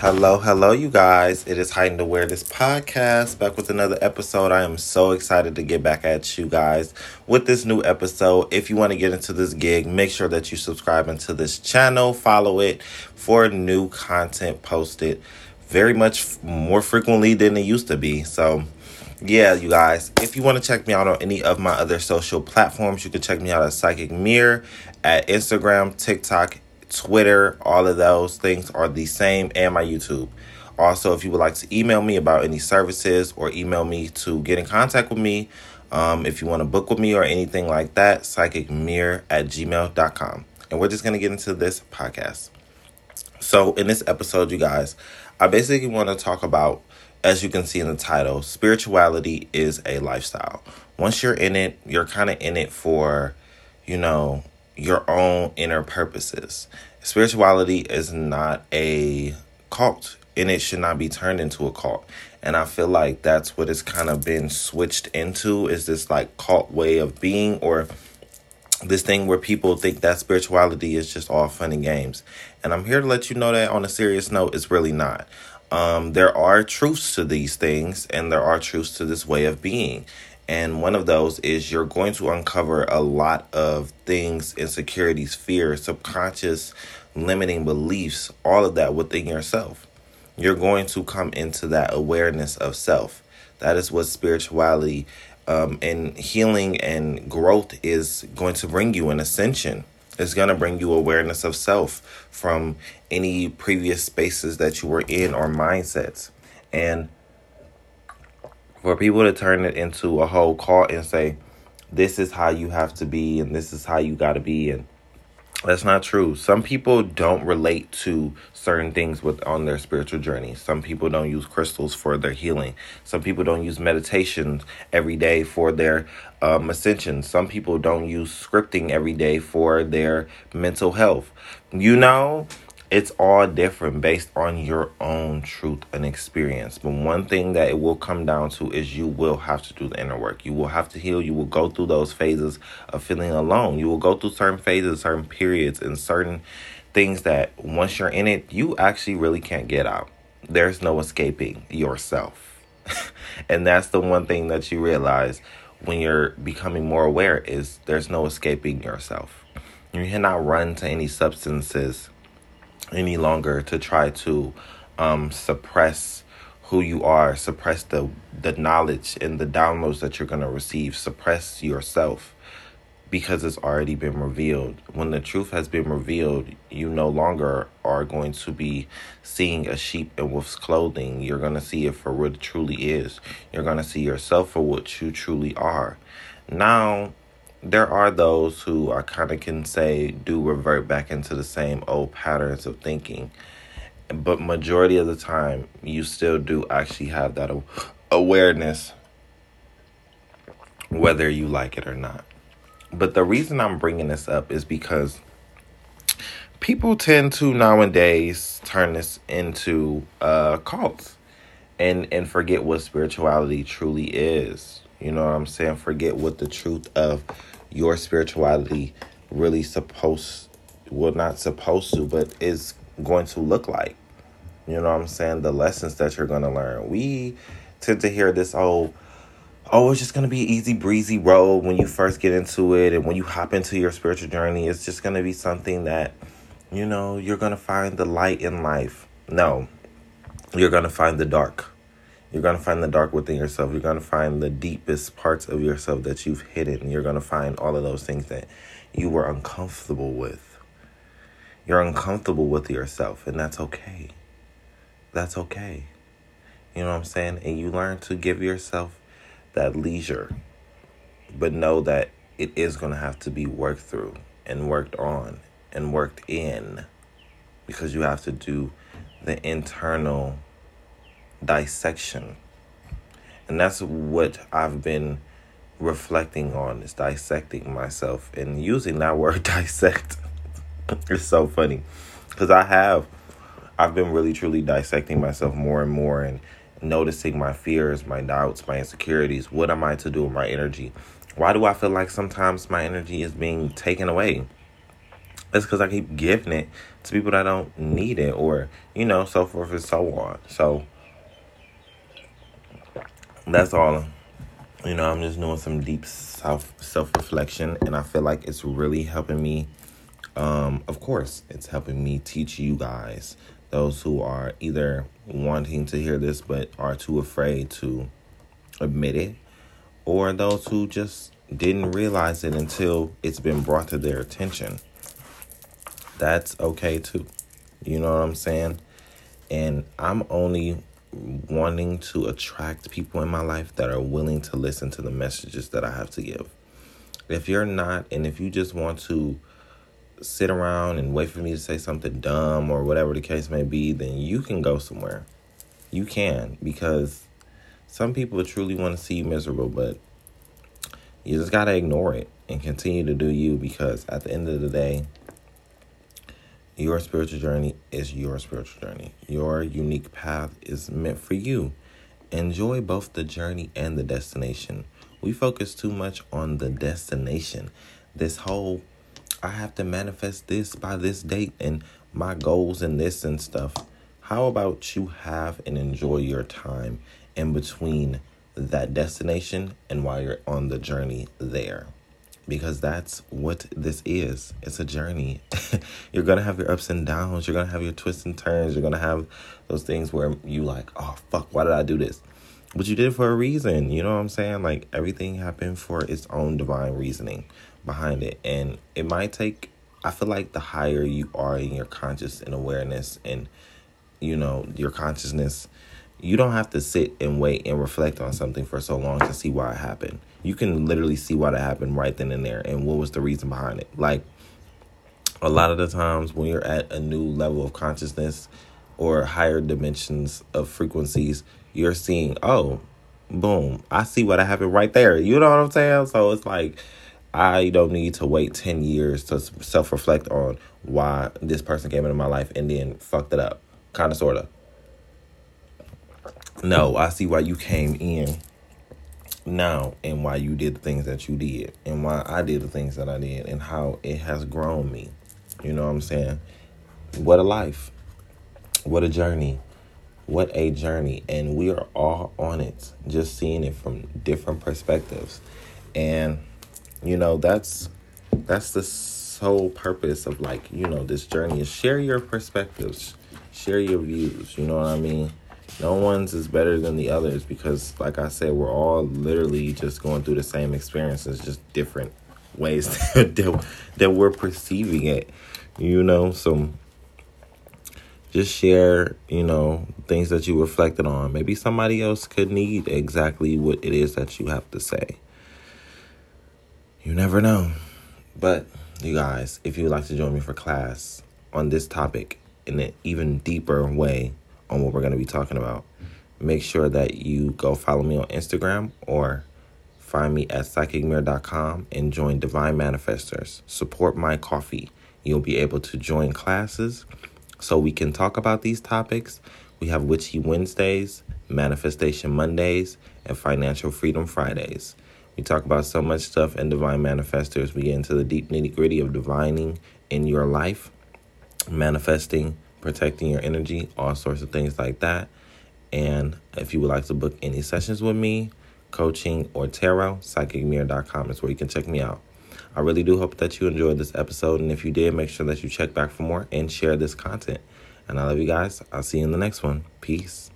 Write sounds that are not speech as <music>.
Hello, hello, you guys. It is Heightened Awareness Podcast back with another episode. I am so excited to get back at you guys with this new episode. If you want to get into this gig, make sure that you subscribe into this channel, follow it for new content posted very much more frequently than it used to be. So, yeah, you guys, if you want to check me out on any of my other social platforms, you can check me out at Psychic Mirror at Instagram, TikTok, Twitter, all of those things are the same, and my YouTube. Also, if you would like to email me about any services or email me to get in contact with me, um, if you want to book with me or anything like that, psychicmirror at gmail.com. And we're just going to get into this podcast. So, in this episode, you guys, I basically want to talk about, as you can see in the title, spirituality is a lifestyle. Once you're in it, you're kind of in it for, you know, your own inner purposes. Spirituality is not a cult and it should not be turned into a cult. And I feel like that's what it's kind of been switched into is this like cult way of being or this thing where people think that spirituality is just all fun and games. And I'm here to let you know that on a serious note, it's really not. Um, there are truths to these things and there are truths to this way of being. And one of those is you're going to uncover a lot of things, insecurities, fears, subconscious limiting beliefs, all of that within yourself. You're going to come into that awareness of self. That is what spirituality um, and healing and growth is going to bring you an ascension. It's going to bring you awareness of self from any previous spaces that you were in or mindsets. And for people to turn it into a whole call and say, this is how you have to be and this is how you got to be and that's not true. Some people don't relate to certain things with on their spiritual journey. Some people don't use crystals for their healing. Some people don't use meditations every day for their um, ascension. Some people don't use scripting every day for their mental health. You know, it's all different based on your own truth and experience. But one thing that it will come down to is you will have to do the inner work. You will have to heal. You will go through those phases of feeling alone. You will go through certain phases, certain periods, and certain things that once you're in it, you actually really can't get out. There's no escaping yourself. <laughs> and that's the one thing that you realize when you're becoming more aware is there's no escaping yourself. You cannot run to any substances any longer to try to um, suppress who you are, suppress the the knowledge and the downloads that you're going to receive, suppress yourself because it's already been revealed. When the truth has been revealed, you no longer are going to be seeing a sheep in wolf's clothing. You're going to see it for what it truly is. You're going to see yourself for what you truly are. Now, there are those who I kind of can say do revert back into the same old patterns of thinking. But majority of the time, you still do actually have that awareness, whether you like it or not. But the reason I'm bringing this up is because people tend to nowadays turn this into uh, cults and and forget what spirituality truly is. You know what I'm saying? Forget what the truth of your spirituality really supposed well not supposed to but is going to look like. You know what i'm saying? The lessons that you're going to learn. We tend to hear this oh oh it's just going to be easy breezy road when you first get into it and when you hop into your spiritual journey it's just going to be something that you know you're going to find the light in life. No you're going to find the dark you're going to find the dark within yourself. You're going to find the deepest parts of yourself that you've hidden. You're going to find all of those things that you were uncomfortable with. You're uncomfortable with yourself, and that's okay. That's okay. You know what I'm saying? And you learn to give yourself that leisure, but know that it is going to have to be worked through and worked on and worked in because you have to do the internal dissection. And that's what I've been reflecting on is dissecting myself and using that <laughs> word dissect. <laughs> it's so funny because I have I've been really truly dissecting myself more and more and noticing my fears, my doubts, my insecurities. What am I to do with my energy? Why do I feel like sometimes my energy is being taken away? It's because I keep giving it to people that don't need it, or you know, so forth and so on. So that's all. You know, I'm just doing some deep self self reflection, and I feel like it's really helping me. Um, of course, it's helping me teach you guys, those who are either wanting to hear this but are too afraid to admit it, or those who just didn't realize it until it's been brought to their attention. That's okay too. You know what I'm saying? And I'm only wanting to attract people in my life that are willing to listen to the messages that I have to give. If you're not, and if you just want to sit around and wait for me to say something dumb or whatever the case may be, then you can go somewhere. You can, because some people truly want to see you miserable, but you just got to ignore it and continue to do you because at the end of the day, your spiritual journey is your spiritual journey. Your unique path is meant for you. Enjoy both the journey and the destination. We focus too much on the destination. This whole, I have to manifest this by this date and my goals and this and stuff. How about you have and enjoy your time in between that destination and while you're on the journey there? Because that's what this is. It's a journey. <laughs> you're gonna have your ups and downs. You're gonna have your twists and turns. You're gonna have those things where you like, oh fuck, why did I do this? But you did it for a reason. You know what I'm saying? Like everything happened for its own divine reasoning behind it, and it might take. I feel like the higher you are in your conscious and awareness, and you know your consciousness you don't have to sit and wait and reflect on something for so long to see why it happened. You can literally see why it happened right then and there and what was the reason behind it. Like a lot of the times when you're at a new level of consciousness or higher dimensions of frequencies, you're seeing, oh, boom, I see what happened right there. You know what I'm saying? So it's like I don't need to wait 10 years to self reflect on why this person came into my life and then fucked it up. Kind of, sort of. No, I see why you came in now and why you did the things that you did and why I did the things that I did and how it has grown me. You know what I'm saying? What a life. What a journey. What a journey. And we are all on it, just seeing it from different perspectives. And you know, that's that's the sole purpose of like, you know, this journey is share your perspectives, share your views, you know what I mean? No one's is better than the others because like i said we're all literally just going through the same experiences just different ways <laughs> that, that we're perceiving it you know? So just share you know things that you reflected on. Maybe somebody else could need exactly what it is that you have to say. You never know. But you guys if you would like to join me for class on this topic in an even deeper way on what we're going to be talking about, make sure that you go follow me on Instagram or find me at psychicmirror.com and join Divine Manifestors. Support my coffee. You'll be able to join classes so we can talk about these topics. We have Witchy Wednesdays, Manifestation Mondays, and Financial Freedom Fridays. We talk about so much stuff in Divine Manifestors. We get into the deep nitty gritty of divining in your life, manifesting protecting your energy, all sorts of things like that. And if you would like to book any sessions with me, coaching, or tarot, psychicmirror.com is where you can check me out. I really do hope that you enjoyed this episode. And if you did, make sure that you check back for more and share this content. And I love you guys. I'll see you in the next one. Peace.